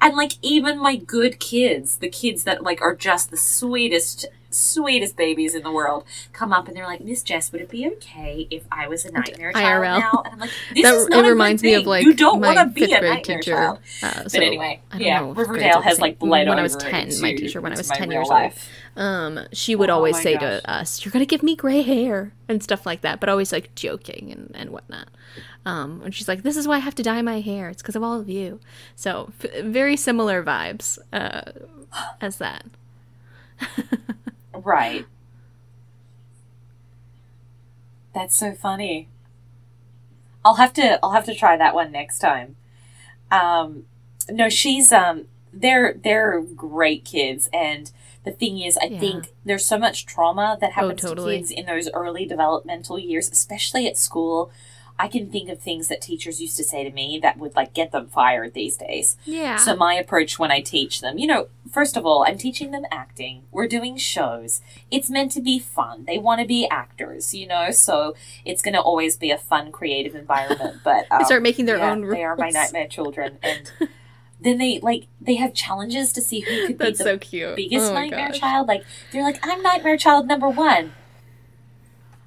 and like even my good kids, the kids that like are just the sweetest, sweetest babies in the world, come up and they're like, "Miss Jess, would it be okay if I was a Nightmare Child IRL. now?" And I'm like, "This that is not it reminds me of like you don't want to be a Nightmare teacher. Child." Uh, But so, anyway, yeah, Riverdale has like bled when I was ten. my teacher when I was ten real years life. Um, she would Oh always say gosh. to us, "You're gonna give me gray hair" and stuff like that, but always like joking and and whatnot. Um, and she's like, "This is why I have to dye my hair. It's because of all of you." So f- very similar vibes uh, as that. Right. That's so funny. I'll have to I'll have to try that one next time. Um no, she's um they're they're great kids and the thing is I Yeah. think there's so much trauma that happens totally. to kids in those early developmental years, especially at school. I can think of things that teachers used to say to me that would like get them fired these days. Yeah. So my approach when I teach them, you know, first of all, I'm teaching them acting. We're doing shows. It's meant to be fun. They want to be actors, you know, so it's going to always be a fun, creative environment. But um, they start making their yeah, own rules. They are my nightmare children, and then they like they have challenges to see who could That's be the so cute. biggest oh nightmare gosh. child. Like they're like, I'm nightmare child number one.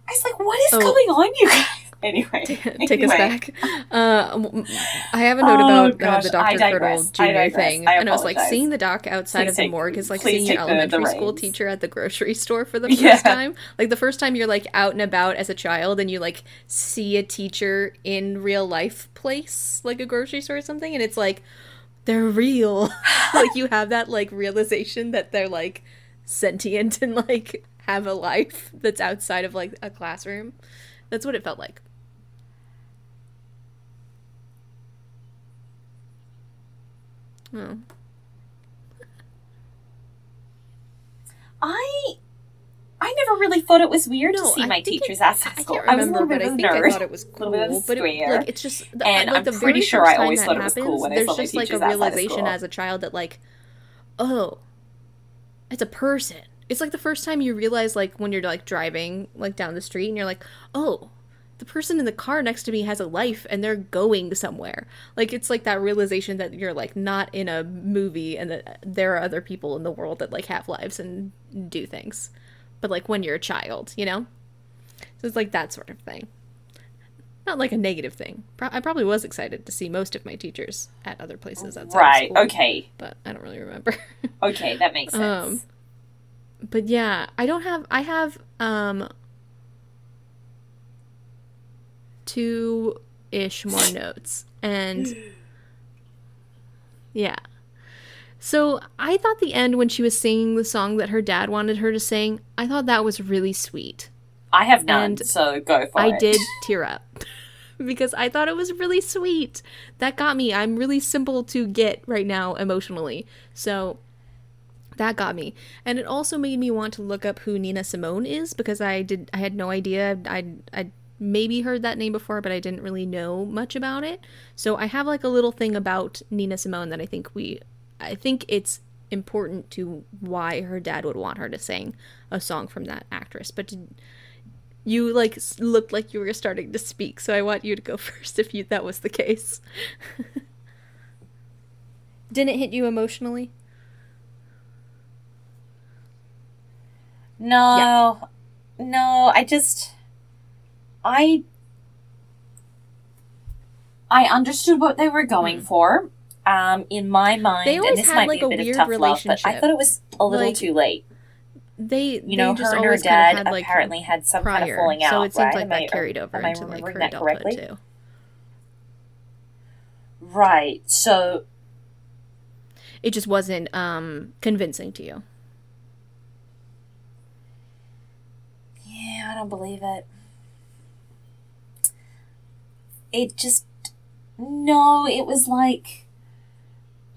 I was like, what is Oh. going on, you guys? Anyway, Take us back. Uh, I have a note Oh, about uh, the Dr. Curdle Jr. thing. I and I was like, seeing the doc outside Please of the take- morgue is like seeing your take the- the elementary school reins. teacher at the grocery store for the Yeah. first time. Like the first time you're like out and about as a child and you like see a teacher in real life place, like a grocery store or something, and it's like, they're real. like you have that like realization that they're like sentient and like have a life that's outside of like a classroom. That's what it felt like. I I never really thought it was weird to see I my teachers outside I school. can't I was a little bit but I of a think I thought it was little bit of a cool. But it, like, it's just, the, And like I'm the pretty very sure first I always thought it was cool happens, when I there's saw my just like a teachers outside of realization as a child that like, oh, it's a person. It's like the first time you realize like when you're like driving like down the street and you're like, oh, the person in the car next to me has a life and they're going somewhere. Like it's like that realization that you're like not in a movie and that there are other people in the world that like have lives and do things. But like when you're a child, you know? So it's like that sort of thing. Not like a negative thing. Pro- I probably was excited to see most of my teachers at other places outside Right. school, Okay. But I don't really remember. Okay, that makes sense. Um, but yeah, I don't have. I have um two ish more notes, and yeah. So I thought the end when she was singing the song that her dad wanted her to sing, I thought that was really sweet. I have none, and so go for I it. I did tear up because I thought it was really sweet. That got me. I'm really simple to get right now emotionally. So that got me. And it also made me want to look up who Nina Simone is because I did I had no idea. I I maybe heard that name before, but I didn't really know much about it. So I have like a little thing about Nina Simone that I think we I think it's important to why her dad would want her to sing a song from that actress. But did, you like looked like you were starting to speak, so I want you to go first if you that was the case. Didn't it hit you emotionally? No, no. I just, I, I understood what they were going mm-hmm. for. Um, in my mind. They always and this had, like, a a weird tough love, I thought it was a little Like, too late. They You know, they just her and her dad kind of had like apparently had some prior, kind of falling out, so it seems right? like Am that I- carried over into like her adulthood correctly? too. Right. So It just wasn't um convincing to you. Yeah, I don't believe it. It just No, it was like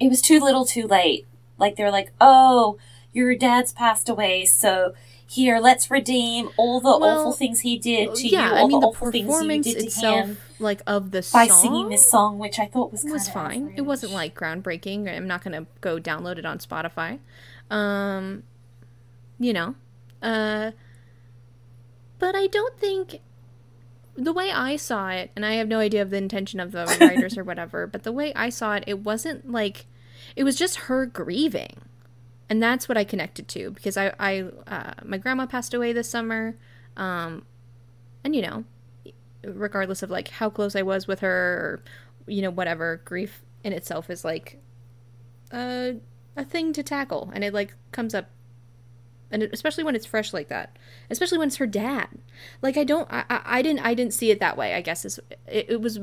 it was too little, too late. Like they're like, "Oh, your dad's passed away, so here, let's redeem all the Well, awful things he did to yeah, you, I mean the the awful things you performance did to itself, him like of the by song, singing this song, which I thought was was fine. It wasn't like groundbreaking. I'm not gonna go download it on Spotify. Um, you know, uh, but I don't think the way I saw it, and I have no idea of the intention of the writers or whatever, but the way I saw it, it wasn't like it was just her grieving, and that's what I connected to because I, I, uh, my grandma passed away this summer, um, and you know, regardless of like how close I was with her, or you know, whatever, grief in itself is like a a thing to tackle, and it like comes up and especially when it's fresh like that especially when it's her dad. Like i don't i, I, I didn't i didn't see it that way i guess it, it was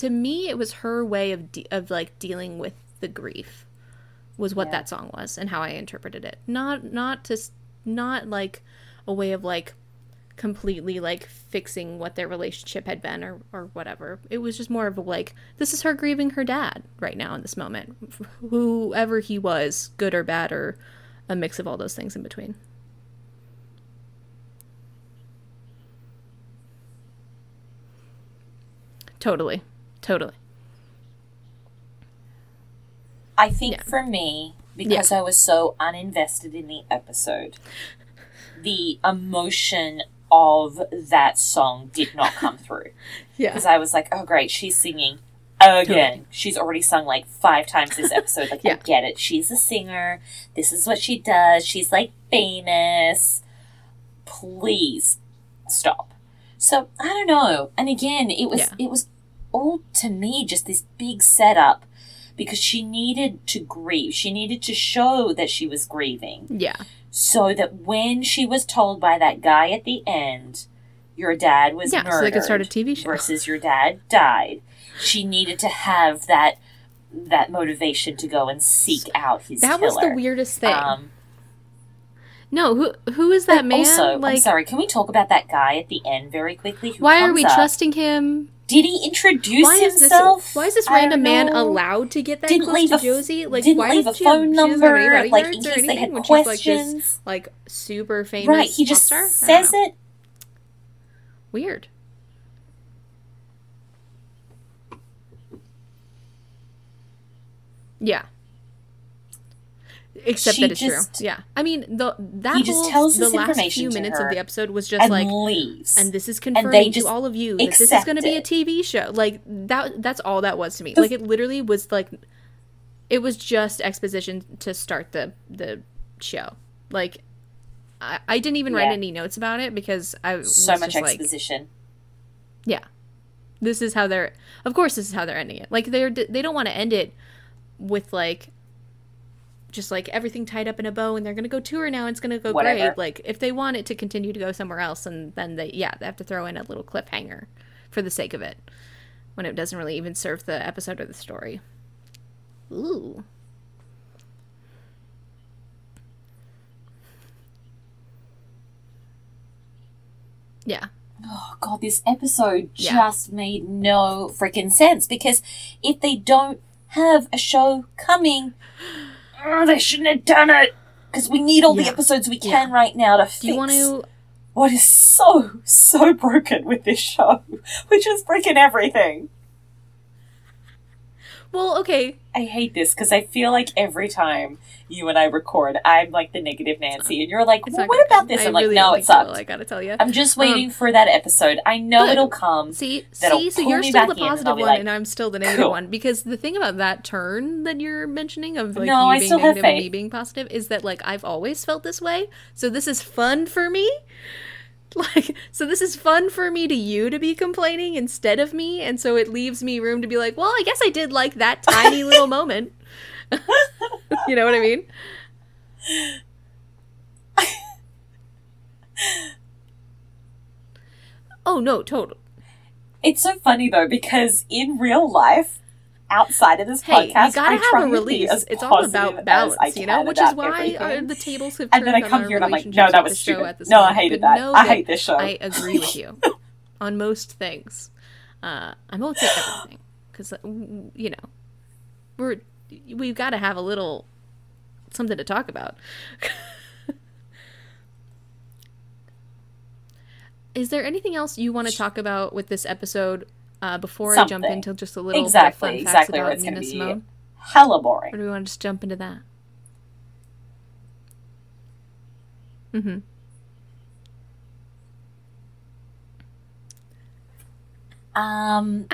to me it was her way of de- of like dealing with the grief was what Yeah. that song was and how i interpreted it not not to not like a way of like completely like fixing what their relationship had been or or whatever it was just more of a like this is her grieving her dad right now in this moment whoever he was good or bad or a mix of all those things in between. Totally. Totally. I think Yeah. for me, because I was so uninvested in the episode, the emotion of that song did not come through. Yeah. Because I was like, oh, great, she's singing again. She's already sung like five times this episode. Like, I get it. She's a singer. This is what she does. She's like famous. Please stop. So I don't know. And again, it was Yeah. it was all to me just this big setup because she needed to grieve. She needed to show that she was grieving Yeah. so that when she was told by that guy at the end, your dad was Yeah, murdered so they could start a TV show. versus your dad died, she needed to have that that motivation to go and seek out his That was the weirdest thing. Um, no, who who is that man? also, like I'm sorry. Can we talk about that guy at the end very quickly? Who why are we up? trusting him? Did he introduce Why is this himself? why is this random man know. allowed to get that Didn't close to a Josie? Like didn't why leave does a phone she doesn't have number, like, in case they had she's like this questions? like super famous Right, he just star? Says it. Weird. Yeah. Except She that it's just- true. Yeah. I mean, the that He just tells the last few minutes of the episode was just and like leaves. and this is confirming to all of you that this is going to be a. TV show. Like that that's all that was to me. Like it literally was like it was just exposition to start the the show. Like I, I didn't even write Yeah. any notes about it because I was so much just like exposition. yeah. This is how they're of course this is how they're ending it. Like they're they don't want to end it with like just like everything tied up in a bow and they're going to go tour now and it's going to go Whatever. great. Like if they want it to continue to go somewhere else and then they yeah, they have to throw in a little cliffhanger for the sake of it when it doesn't really even serve the episode or the story. Ooh. Yeah. Oh god, this episode Yeah. just made no freaking sense because if they don't have a show coming, oh, they shouldn't have done it. Because we need all the episodes we can right now to fix Do you want to what is so so broken with this show, which is freaking everything. Well, okay. I hate this because I feel like every time you and I record, I'm like the negative Nancy, and you're like, well, what about come. this? I I'm like, really no, it think it will, sucked. I got to tell you. I'm just um, waiting for that episode. I know it'll come. See, see, so you're still the in, and I'll positive one, like, and I'm still the negative cool. one. Because the thing about that turn that you're mentioning of like No, you I being negative and me being positive is that like I've always felt this way. So this is fun for me. Like, so this is fun for me to you to be complaining instead of me, and so it leaves me room to be like, well, I guess I did like that tiny little moment. you know what I mean? oh no, total. It's so funny though because in real life, outside of this Hey, podcast, you gotta have a release. It's all about balance, you know, which is why uh, everything. the tables have turned. And then I come here and I'm like, no, that was stupid. No, I hated that. I hate this show. I agree with you on most things. Uh, I won't say everything because you know we're we've got to have a little something to talk about. Is there anything else you want to talk about with this episode uh, before I jump into just a little Exactly, bit of fun facts exactly, about it's Nina Simone? Hella boring. Or do we want to just jump into that? Mm-hmm. Um,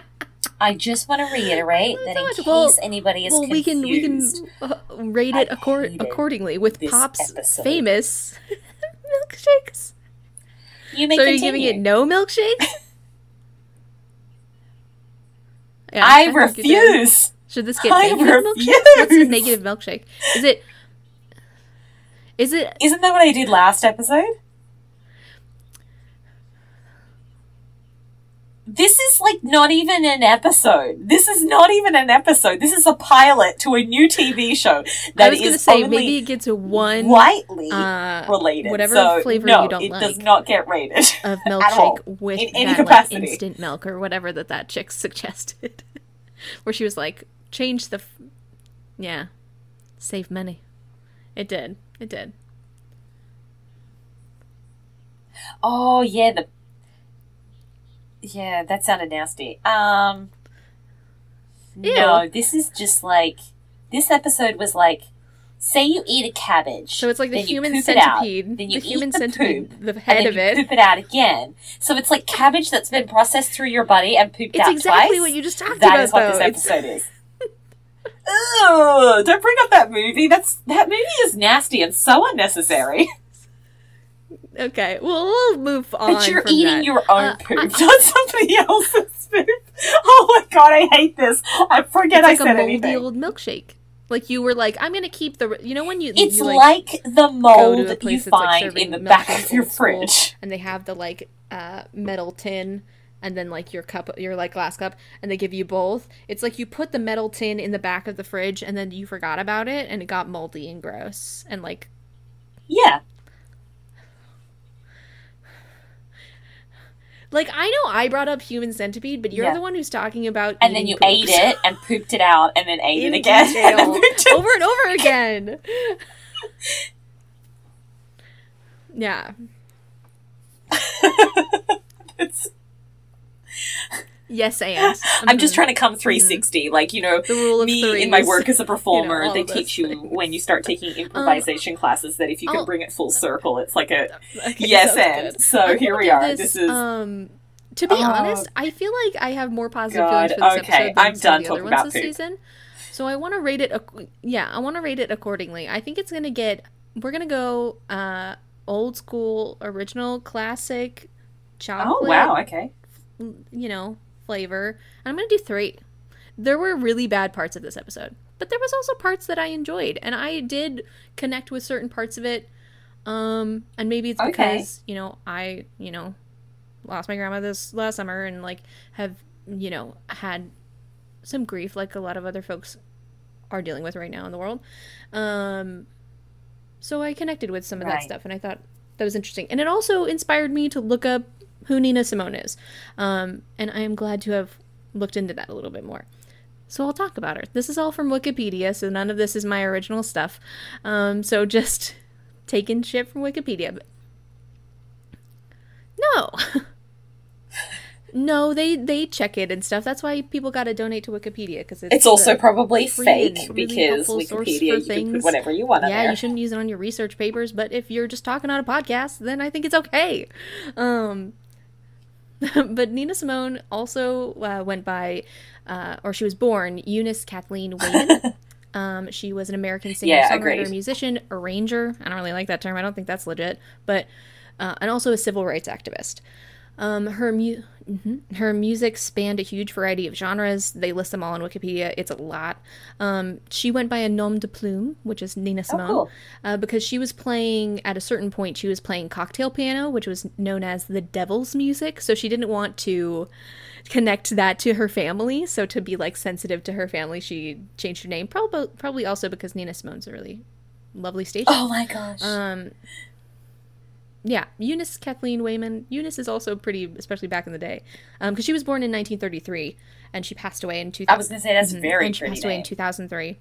I just want to reiterate that in case well- anybody is Well, we can we can uh, rate it hated accordingly with Pop's episode. famous milkshakes. you may So are you giving it no milkshakes? Yeah, I did. refuse. Should this get I negative milkshake? What's a negative milkshake? Is it? Is it? Isn't that what I did last episode? This is like not even an episode. This is not even an episode. This is a pilot to a new TV show that I was is say only maybe it gets a one lightly uh, related. whatever so, flavor no, you don't it does not get rated. of milkshake with in any that like, capacity. instant milk or whatever that that chick suggested, where she was like, change the, f- yeah, save money. It did. It did. Oh yeah, the yeah that sounded nasty. Um, no, Ew. this is just like this episode was like, say you eat a cabbage, So it's like the human out, centipede. then you the eat human the centipede. poop, the and head then of you it. poop it out again. So it's like cabbage that's been processed through your body and pooped It's out exactly twice. what you just talked That about. is what though. this It's- episode is. Ugh, don't bring up that movie. That's that movie is nasty and so unnecessary. Okay, well we'll move on. But you're eating that. your own Uh, poop, not somebody else's poop. Oh my god, I hate this. I forget It's I like a moldy anything. old milkshake. Like you were like, I'm gonna keep the. You know when you It's you, like, the mold that you that's like find in the back of your school, fridge. and they have the like uh, metal tin and then like your cup your like glass cup and they give you both it's like you put the metal tin in the back of the fridge and then you forgot about it and it got moldy and gross and like Yeah. Like i know i brought up human centipede but you're Yeah. the one who's talking about And then you poops. ate it and pooped it out and then ate in it again. and then detail, pooped it- over and over again yeah It's- yes and I'm just Mhm. trying to come 360. Like, you know, the rule of me threes in my work as a performer, all they teach you things. Um, when you start taking improvisation classes that if you can I'll- bring it full circle, it's like a Okay, yes and. So I'm here we are. This, This, is um to be Oh. honest, I feel like I have more positive God, feelings for this okay, episode than I'm done the other ones about this poop. season. So I want to rate it. ac- Yeah, I want to rate it accordingly. I think it's gonna get. We're gonna go uh old school, original, classic, chocolate. oh wow, okay. You know, flavor. And I'm gonna do three. There were really bad parts of this episode, but there was also parts that I enjoyed, and I did connect with certain parts of it. Um, and maybe it's Okay. because you know I you know lost my grandma this last summer and like have you know had some grief like a lot of other folks are dealing with right now in the world. Um, so I connected with some of that stuff, and I thought that was interesting, and it also inspired me to look up who Nina Simone is. Um, and I am glad to have looked into that a little bit more. So I'll talk about her. This is all from Wikipedia, so none of this is my original stuff. Um, so just taking shit from Wikipedia. No. no, they they check it and stuff. That's why people got to donate to Wikipedia because it's, It's also probably fake really because Wikipedia, you can put whatever you want yeah, there. you shouldn't use it on your research papers, but if you're just talking on a podcast, then I think it's okay. Um, but Nina Simone also uh, went by, uh, or she was born Eunice Kathleen Waymon. um, she was an American singer, Yeah, songwriter, agreed. musician, arranger. I don't really like that term. I don't think that's legit, but uh, and also a civil rights activist. Um, her mu- mhm. her music spanned a huge variety of genres. They list them all on Wikipedia. It's a lot. Um, she went by a nom de plume, which is Nina Simone, cool. uh, because she was playing at a certain point. She was playing cocktail piano, which was known as the devil's music. So she didn't want to connect that to her family. So to be like sensitive to her family, she changed her name. Probably probably also because Nina Simone's a really lovely stage. Oh my gosh. Um, yeah, Eunice Kathleen Waymon. Eunice is also pretty, especially back in the day, because she was born in 1933 and she passed away in 2000. I was gonna say that's very and she passed away in 2003.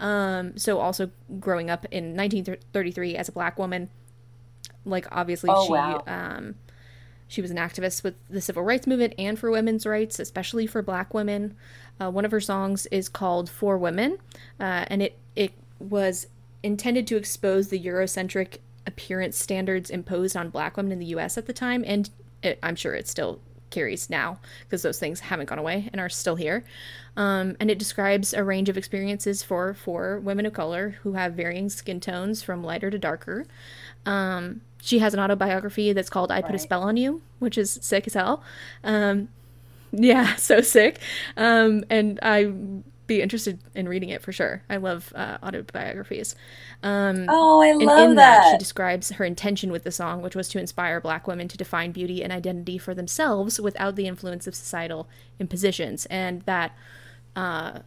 Um, so also growing up in 1933 as a black woman, like obviously Oh, she wow. um, she was an activist with the civil rights movement and for women's rights, especially for black women. Uh, one of her songs is called "For Women," uh, and it it was intended to expose the Eurocentric appearance standards imposed on black women in the U.S. at the time, and it, I'm sure it still carries now because those things haven't gone away and are still here. Um, and it describes a range of experiences for for women of color who have varying skin tones from lighter to darker. Um, she has an autobiography that's called "I Put a Spell on You," which is sick as hell. Um, yeah, so sick. Um, and I'd be interested in reading it for sure. I love uh, autobiographies. Um, Oh, I and love in that, she describes her intention with the song, which was to inspire black women to define beauty and identity for themselves without the influence of societal impositions. And that uh,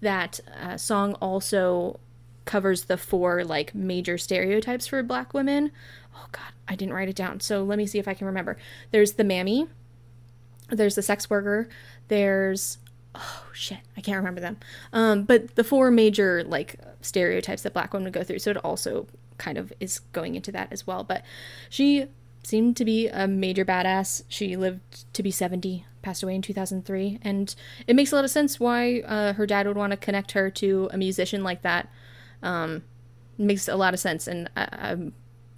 that uh, song also covers the four like major stereotypes for black women. Oh God, I didn't write it down. So let me see if I can remember. There's the mammy. There's the sex worker. There's oh shit, I can't remember them. Um, but the four major like stereotypes that black women go through. So it also kind of is going into that as well. But she seemed to be a major badass. She lived to be 70, passed away in 2003, and it makes a lot of sense why uh, her dad would want to connect her to a musician like that. Um, makes a lot of sense, and I, I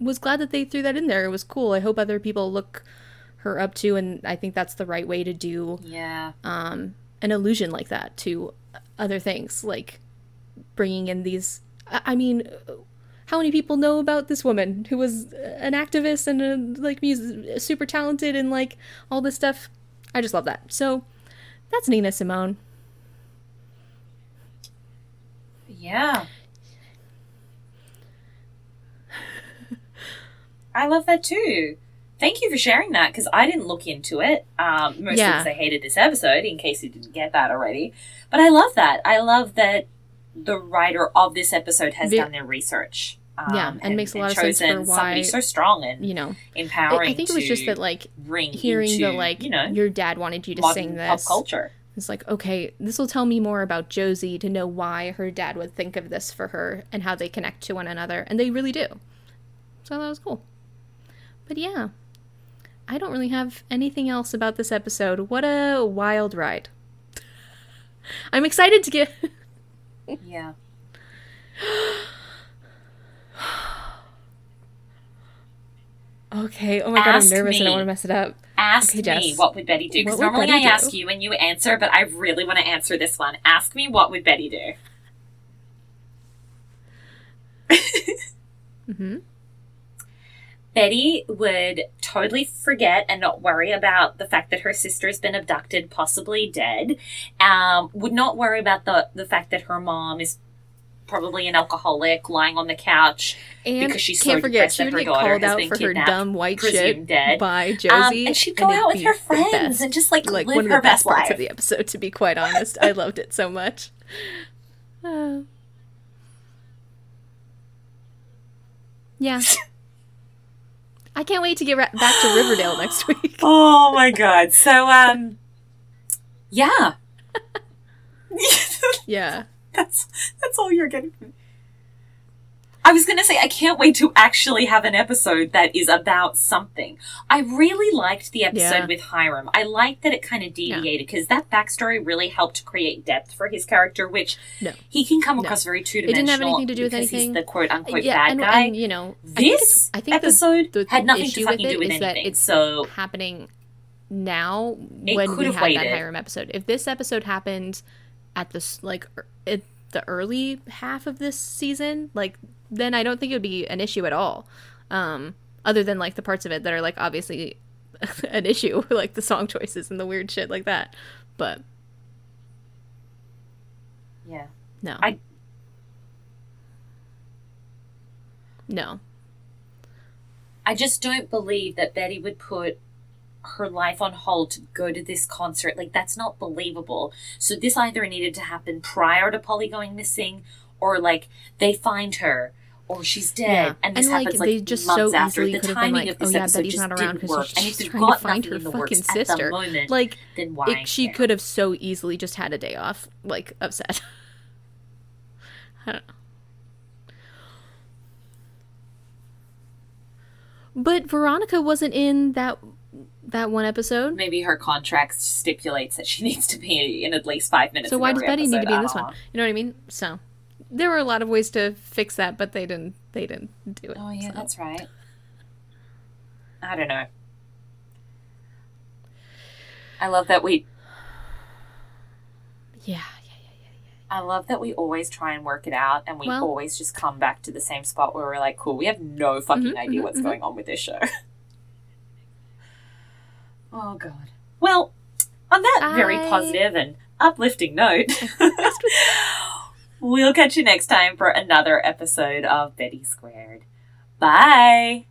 was glad that they threw that in there. It was cool. I hope other people look her up to, and I think that's the right way to do Yeah. um, an illusion like that to other things, like bringing in these. I mean, how many people know about this woman who was an activist and a, like mus- super talented and like all this stuff? I just love that. So that's Nina Simone. Yeah. I love that too. Thank you for sharing that because I didn't look into it. Um, mostly Yeah. because I hated this episode, in case you didn't get that already. But I love that. I love that the writer of this episode has done their research. Um, Yeah, and makes a lot of sense for somebody why- so strong and You know, I, empowering. I think it was just that like hearing into, the like you know your dad wanted you to sing pop this. culture. It's like, okay, this will tell me more about Josie to know why her dad would think of this for her and how they connect to one another. And they really do. So that was cool. But yeah, I don't really have anything else about this episode. What a wild ride. I'm excited to get. Yeah. okay, oh my god, I'm nervous. I don't want to mess it up. Ask Okay, me Jess. what would Betty do? Because normally Betty I ask you and you answer, but I really want to answer this one. Ask me what would Betty do? hmm Betty would totally forget and not worry about the fact that her sister's been abducted, possibly dead. Um, would not worry about the the fact that her mom is probably an alcoholic, lying on the couch. And Because she's so can't forget, depressed she that her daughter called has out been for her kidnapped, dumb white shit dead. by Um, Josie. and she'd go it'd out with her friends and just like, like live one of her the best best parts life. of the episode to be quite honest i loved it so much Uh, yeah i can't wait to get ra- back to riverdale next week Oh my god. So um yeah. yeah that's that's all you're getting from I was gonna say I can't wait to actually have an episode that is about something. I really liked the episode Yeah. with Hiram. I liked that it kind of deviated because that backstory really helped create depth for his character, which No. he can come No. across very two dimensional. It didn't have anything to do with anything. He's the quote unquote yeah bad and, guy. and you know I think this I think the- episode the had nothing to fucking it do with anything. it's So happening now It when we have had that. Hiram episode. If this episode happened at this like er- at the early half of this season, like then I don't think it would be an issue at all. Um, other than like the parts of it that are like obviously an issue, like the song choices and the weird shit like that. But yeah. no, I- no, I just don't believe that Betty would put her life on hold to go to this concert. Like, that's not believable. So, this either needed to happen prior to Polly going missing, or like they find her, or she's dead, Yeah. and this And, like, happens like they just months so after. easily The could have been timing like, of oh, this "Oh, yeah, episode Betty's just not around didn't work. she's and if they've trying to got find her in the works fucking sister." moment, Like, then why? it, she could have so easily just had a day off, like upset. I don't know. But Veronica wasn't in that that one episode. Maybe her contract stipulates that she needs to be in at least five minutes. So why does Betty need to be in this one? You know what I mean? So there were a lot of ways to fix that, but they didn't. They didn't do it. Oh yeah, so. that's right. I don't know. I love that we. yeah, yeah. Yeah, yeah, yeah. I love that we always try and work it out, and we Well- always just come back to the same spot where we're like, "Cool, we have no fucking Mhm, idea mhm, what's mhm. going on with this show." oh god. Well, on that very positive and uplifting note, we'll catch you next time for another episode of Betty Squared. Bye.